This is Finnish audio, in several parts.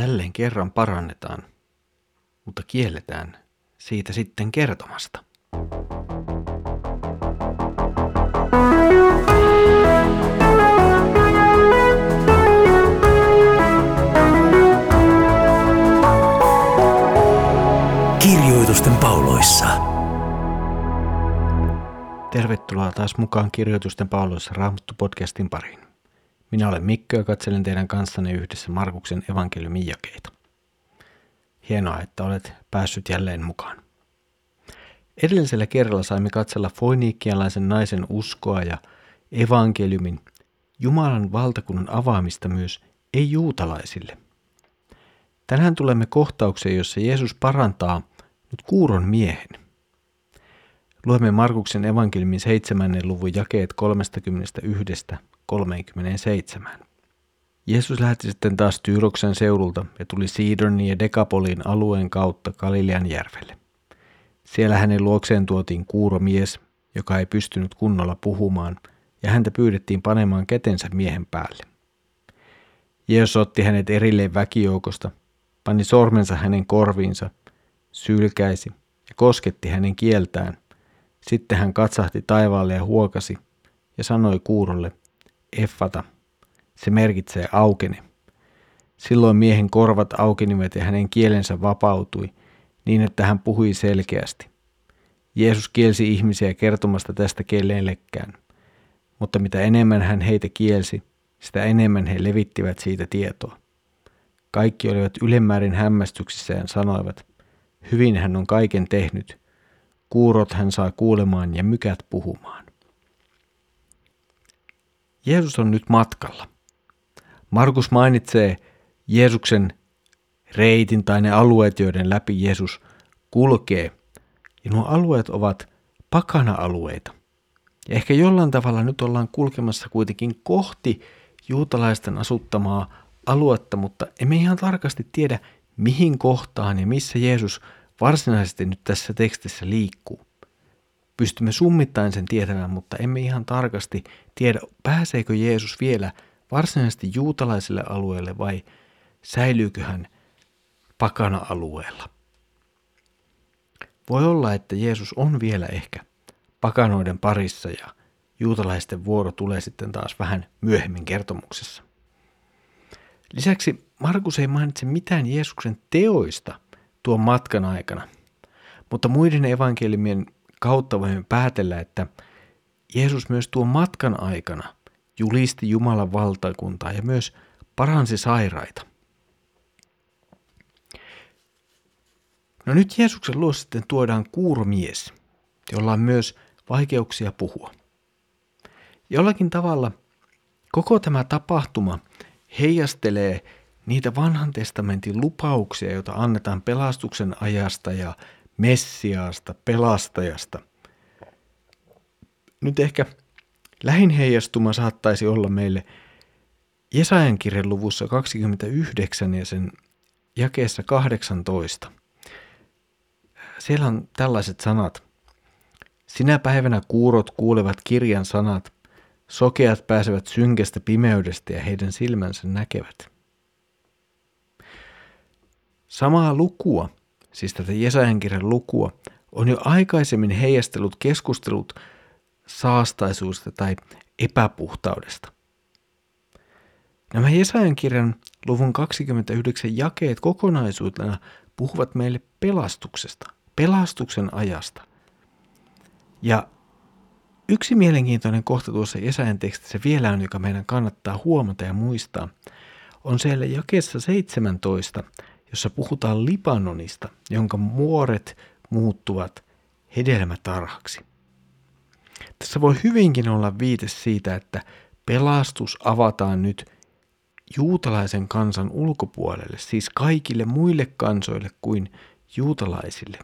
jälleen kerran parannetaan, mutta kielletään siitä sitten kertomasta. Kirjoitusten pauloissa. Tervetuloa taas mukaan Kirjoitusten pauloissa Raamattu-podcastin pariin. Minä olen Mikko ja katselen teidän kanssanne yhdessä Markuksen evankeliumin jakeita. Hienoa, että olet päässyt jälleen mukaan. Edellisellä kerralla saimme katsella foiniikkialaisen naisen uskoa ja evankeliumin Jumalan valtakunnan avaamista myös ei-juutalaisille. Tänään tulemme kohtaukseen, jossa Jeesus parantaa nyt kuuron miehen. Luemme Markuksen evankeliumin 7. luvun jakeet 31-37. Jeesus lähti sitten taas Tyyroksen seudulta ja tuli Siidonin ja Dekapolin alueen kautta Galilean järvelle. Siellä hänen luokseen tuotiin kuuromies, joka ei pystynyt kunnolla puhumaan, ja häntä pyydettiin panemaan kätensä miehen päälle. Jeesus otti hänet erilleen väkijoukosta, pani sormensa hänen korviinsa, sylkäisi ja kosketti hänen kieltään. Sitten hän katsahti taivaalle ja huokasi ja sanoi kuurolle, Effata, se merkitsee aukene. Silloin miehen korvat aukenivat ja hänen kielensä vapautui, niin että hän puhui selkeästi. Jeesus kielsi ihmisiä kertomasta tästä kellellekään, mutta mitä enemmän hän heitä kielsi, sitä enemmän he levittivät siitä tietoa. Kaikki olivat ylemmäärin hämmästyksissä ja sanoivat, hyvin hän on kaiken tehnyt, kuurot hän saa kuulemaan ja mykät puhumaan. Jeesus on nyt matkalla. Markus mainitsee Jeesuksen reitin tai ne alueet, joiden läpi Jeesus kulkee. Ja nuo alueet ovat pakana-alueita. Ja ehkä jollain tavalla nyt ollaan kulkemassa kuitenkin kohti juutalaisten asuttamaa aluetta, mutta emme ihan tarkasti tiedä, mihin kohtaan ja missä Jeesus varsinaisesti nyt tässä tekstissä liikkuu. Pystymme summittain sen tietämään, mutta emme ihan tarkasti tiedä, pääseekö Jeesus vielä varsinaisesti juutalaiselle alueelle vai säilyykö hän pakana-alueella. Voi olla, että Jeesus on vielä ehkä pakanoiden parissa ja juutalaisten vuoro tulee sitten taas vähän myöhemmin kertomuksessa. Lisäksi Markus ei mainitse mitään Jeesuksen teoista tuon matkan aikana, mutta muiden evankeliumien kautta voimme päätellä, että Jeesus myös tuon matkan aikana julisti Jumalan valtakuntaa ja myös paransi sairaita. No nyt Jeesuksen luo sitten tuodaan kuuromies, jolla on myös vaikeuksia puhua. Jollakin tavalla koko tämä tapahtuma heijastelee niitä vanhan testamentin lupauksia, joita annetaan pelastuksen ajasta ja Messiaasta, pelastajasta. Nyt ehkä lähin heijastuma saattaisi olla meille Jesajan kirjan luvussa 29 ja sen jakeessa 18. Siellä on tällaiset sanat. Sinä päivänä kuurot kuulevat kirjan sanat, sokeat pääsevät synkästä pimeydestä ja heidän silmänsä näkevät. Samaa lukua, siis tätä Jesajan kirjan lukua, on jo aikaisemmin heijastellut keskustelut saastaisuudesta tai epäpuhtaudesta. Nämä Jesajan kirjan luvun 29 jakeet kokonaisuutena puhuvat meille pelastuksesta, pelastuksen ajasta. Ja yksi mielenkiintoinen kohta tuossa Jesajan tekstissä vielä on, joka meidän kannattaa huomata ja muistaa, on siellä jakeessa 17, jossa puhutaan Libanonista, jonka muoret muuttuvat hedelmätarhaksi. Tässä voi hyvinkin olla viite siitä, että pelastus avataan nyt juutalaisen kansan ulkopuolelle, siis kaikille muille kansoille kuin juutalaisille,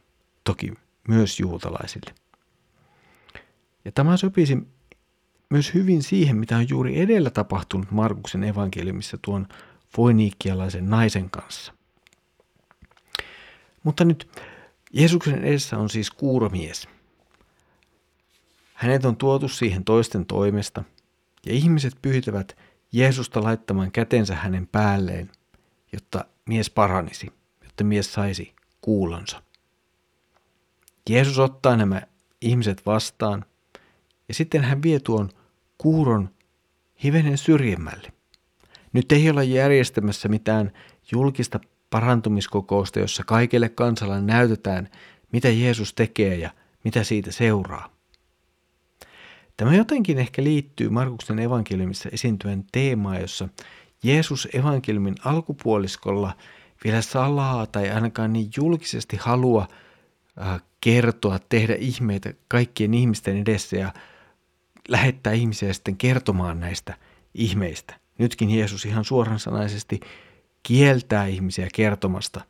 toki myös juutalaisille. Ja tämä sopisi myös hyvin siihen, mitä on juuri edellä tapahtunut Markuksen evankeliumissa tuon foiniikkialaisen naisen kanssa. Mutta nyt Jeesuksen edessä on siis kuuromies. Hänet on tuotu siihen toisten toimesta, ja ihmiset pyytävät Jeesusta laittamaan kätensä hänen päälleen, jotta mies paranisi, jotta mies saisi kuulonsa. Jeesus ottaa nämä ihmiset vastaan ja sitten hän vie tuon kuuron hivenen syrjemmälle. Nyt ei olla järjestämässä mitään julkista parantumiskokousta, jossa kaikille kansalle näytetään, mitä Jeesus tekee ja mitä siitä seuraa. Tämä jotenkin ehkä liittyy Markuksen evankeliumissa esiintyvän teemaan, jossa Jeesus evankeliumin alkupuoliskolla vielä salaa tai ainakaan niin julkisesti halua äh, kertoa, tehdä ihmeitä kaikkien ihmisten edessä ja lähettää ihmisiä sitten kertomaan näistä ihmeistä. Nytkin Jeesus ihan suoransanaisesti kieltää ihmisiä kertomasta,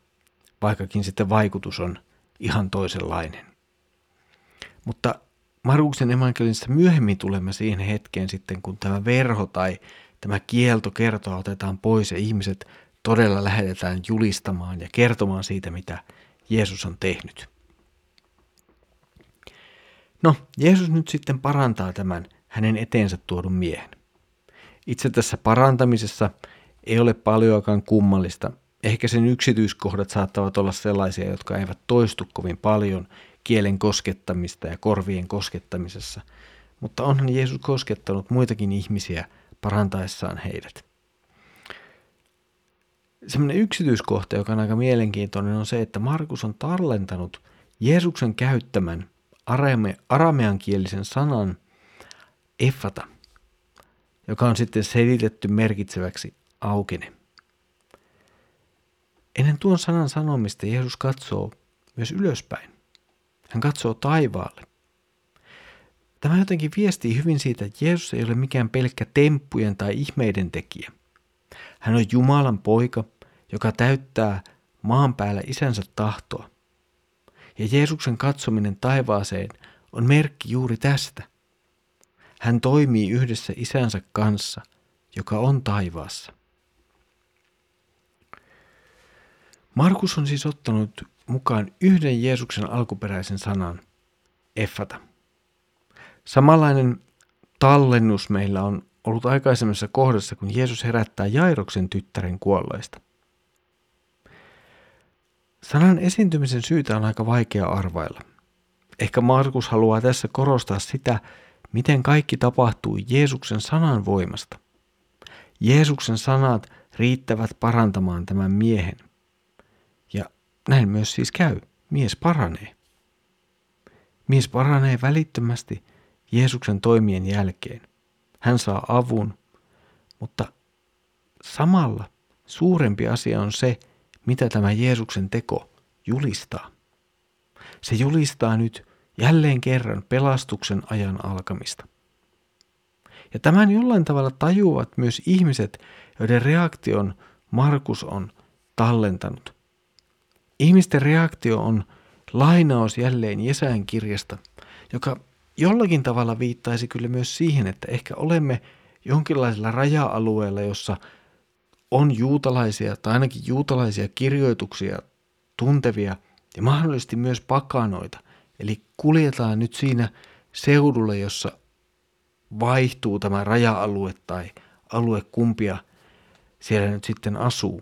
vaikkakin sitten vaikutus on ihan toisenlainen. Mutta Markuksen evankeliumissa myöhemmin tulemme siihen hetkeen sitten, kun tämä verho tai tämä kielto kertoa otetaan pois ja ihmiset todella lähetetään julistamaan ja kertomaan siitä, mitä Jeesus on tehnyt. No, Jeesus nyt sitten parantaa tämän hänen eteensä tuodun miehen. Itse tässä parantamisessa ei ole paljoakaan kummallista. Ehkä sen yksityiskohdat saattavat olla sellaisia, jotka eivät toistu kovin paljon kielen koskettamista ja korvien koskettamisessa, mutta onhan Jeesus koskettanut muitakin ihmisiä parantaessaan heidät. Sellainen yksityiskohta, joka on aika mielenkiintoinen, on se, että Markus on tallentanut Jeesuksen käyttämän arame, arameankielisen sanan effata, joka on sitten selitetty merkitseväksi aukene. Ennen tuon sanan sanomista Jeesus katsoo myös ylöspäin. Hän katsoo taivaalle. Tämä jotenkin viestii hyvin siitä, että Jeesus ei ole mikään pelkkä temppujen tai ihmeiden tekijä. Hän on Jumalan poika, joka täyttää maan päällä isänsä tahtoa. Ja Jeesuksen katsominen taivaaseen on merkki juuri tästä. Hän toimii yhdessä isänsä kanssa, joka on taivaassa. Markus on siis ottanut mukaan yhden Jeesuksen alkuperäisen sanan, effata. Samanlainen tallennus meillä on ollut aikaisemmassa kohdassa, kun Jeesus herättää Jairoksen tyttären kuolleista. Sanan esiintymisen syytä on aika vaikea arvailla. Ehkä Markus haluaa tässä korostaa sitä, miten kaikki tapahtuu Jeesuksen sanan voimasta. Jeesuksen sanat riittävät parantamaan tämän miehen. Näin myös siis käy. Mies paranee. Mies paranee välittömästi Jeesuksen toimien jälkeen. Hän saa avun, mutta samalla suurempi asia on se, mitä tämä Jeesuksen teko julistaa. Se julistaa nyt jälleen kerran pelastuksen ajan alkamista. Ja tämän jollain tavalla tajuavat myös ihmiset, joiden reaktion Markus on tallentanut. Ihmisten reaktio on lainaus jälleen Jesajan kirjasta, joka jollakin tavalla viittaisi kyllä myös siihen, että ehkä olemme jonkinlaisella raja-alueella, jossa on juutalaisia tai ainakin juutalaisia kirjoituksia tuntevia ja mahdollisesti myös pakanoita. Eli kuljetaan nyt siinä seudulla, jossa vaihtuu tämä raja-alue tai alue kumpia siellä nyt sitten asuu.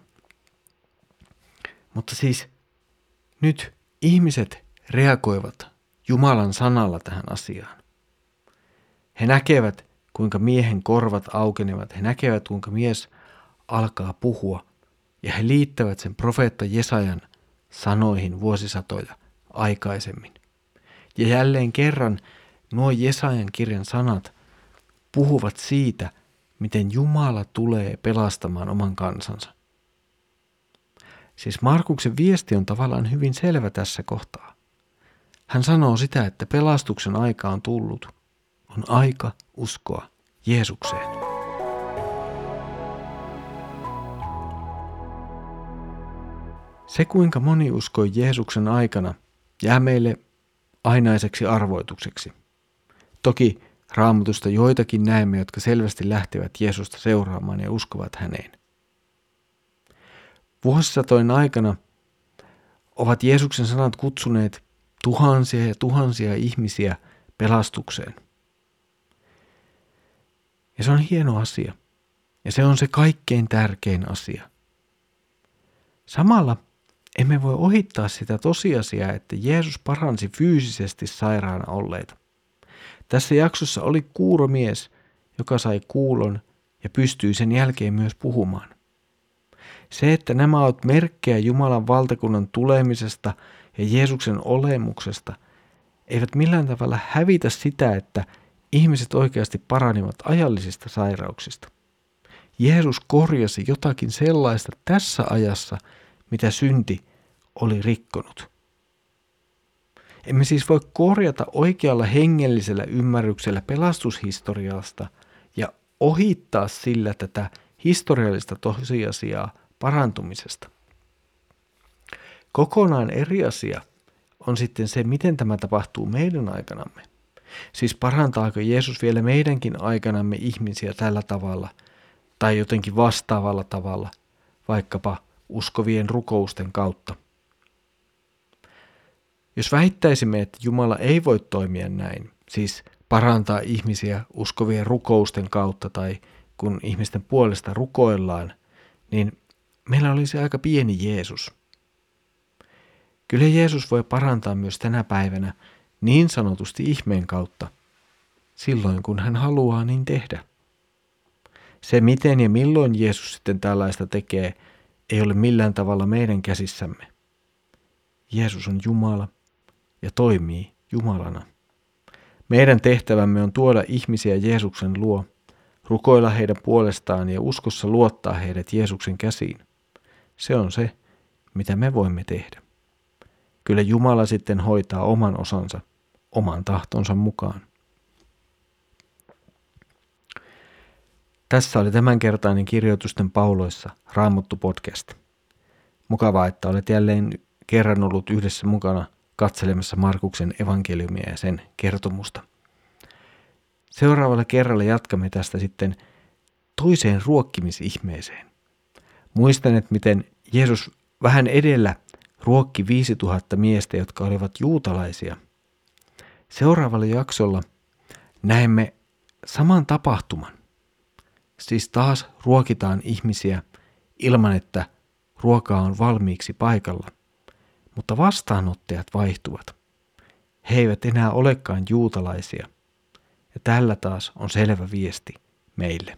Mutta siis nyt ihmiset reagoivat Jumalan sanalla tähän asiaan. He näkevät, kuinka miehen korvat aukenevat. He näkevät, kuinka mies alkaa puhua. Ja he liittävät sen profeetta Jesajan sanoihin vuosisatoja aikaisemmin. Ja jälleen kerran nuo Jesajan kirjan sanat puhuvat siitä, miten Jumala tulee pelastamaan oman kansansa. Siis Markuksen viesti on tavallaan hyvin selvä tässä kohtaa. Hän sanoo sitä, että pelastuksen aika on tullut. On aika uskoa Jeesukseen. Se, kuinka moni uskoi Jeesuksen aikana, jää meille ainaiseksi arvoitukseksi. Toki raamatusta joitakin näemme, jotka selvästi lähtevät Jeesusta seuraamaan ja uskovat häneen. Vuosisatojen aikana ovat Jeesuksen sanat kutsuneet tuhansia ja tuhansia ihmisiä pelastukseen. Ja se on hieno asia. Ja se on se kaikkein tärkein asia. Samalla emme voi ohittaa sitä tosiasiaa, että Jeesus paransi fyysisesti sairaana olleita. Tässä jaksossa oli kuuromies, joka sai kuulon ja pystyi sen jälkeen myös puhumaan. Se, että nämä ovat merkkejä Jumalan valtakunnan tulemisesta ja Jeesuksen olemuksesta, eivät millään tavalla hävitä sitä, että ihmiset oikeasti paranivat ajallisista sairauksista. Jeesus korjasi jotakin sellaista tässä ajassa, mitä synti oli rikkonut. Emme siis voi korjata oikealla hengellisellä ymmärryksellä pelastushistoriasta ja ohittaa sillä tätä historiallista tosiasiaa parantumisesta. Kokonaan eri asia on sitten se, miten tämä tapahtuu meidän aikanamme. Siis parantaako Jeesus vielä meidänkin aikanamme ihmisiä tällä tavalla tai jotenkin vastaavalla tavalla, vaikkapa uskovien rukousten kautta. Jos väittäisimme, että Jumala ei voi toimia näin, siis parantaa ihmisiä uskovien rukousten kautta tai kun ihmisten puolesta rukoillaan, niin meillä olisi aika pieni Jeesus. Kyllä Jeesus voi parantaa myös tänä päivänä niin sanotusti ihmeen kautta, silloin kun hän haluaa niin tehdä. Se miten ja milloin Jeesus sitten tällaista tekee, ei ole millään tavalla meidän käsissämme. Jeesus on Jumala ja toimii Jumalana. Meidän tehtävämme on tuoda ihmisiä Jeesuksen luo, rukoilla heidän puolestaan ja uskossa luottaa heidät Jeesuksen käsiin. Se on se, mitä me voimme tehdä. Kyllä Jumala sitten hoitaa oman osansa oman tahtonsa mukaan. Tässä oli tämänkertainen kirjoitusten pauloissa Raamattu podcast. Mukavaa, että olet jälleen kerran ollut yhdessä mukana katselemassa Markuksen evankeliumia ja sen kertomusta. Seuraavalla kerralla jatkamme tästä sitten toiseen ruokkimisihmeeseen. Muistan, että miten Jeesus vähän edellä ruokki 5000 miestä, jotka olivat juutalaisia. Seuraavalla jaksolla näemme saman tapahtuman. Siis taas ruokitaan ihmisiä ilman, että ruokaa on valmiiksi paikalla. Mutta vastaanottajat vaihtuvat. He eivät enää olekaan juutalaisia. Ja tällä taas on selvä viesti meille.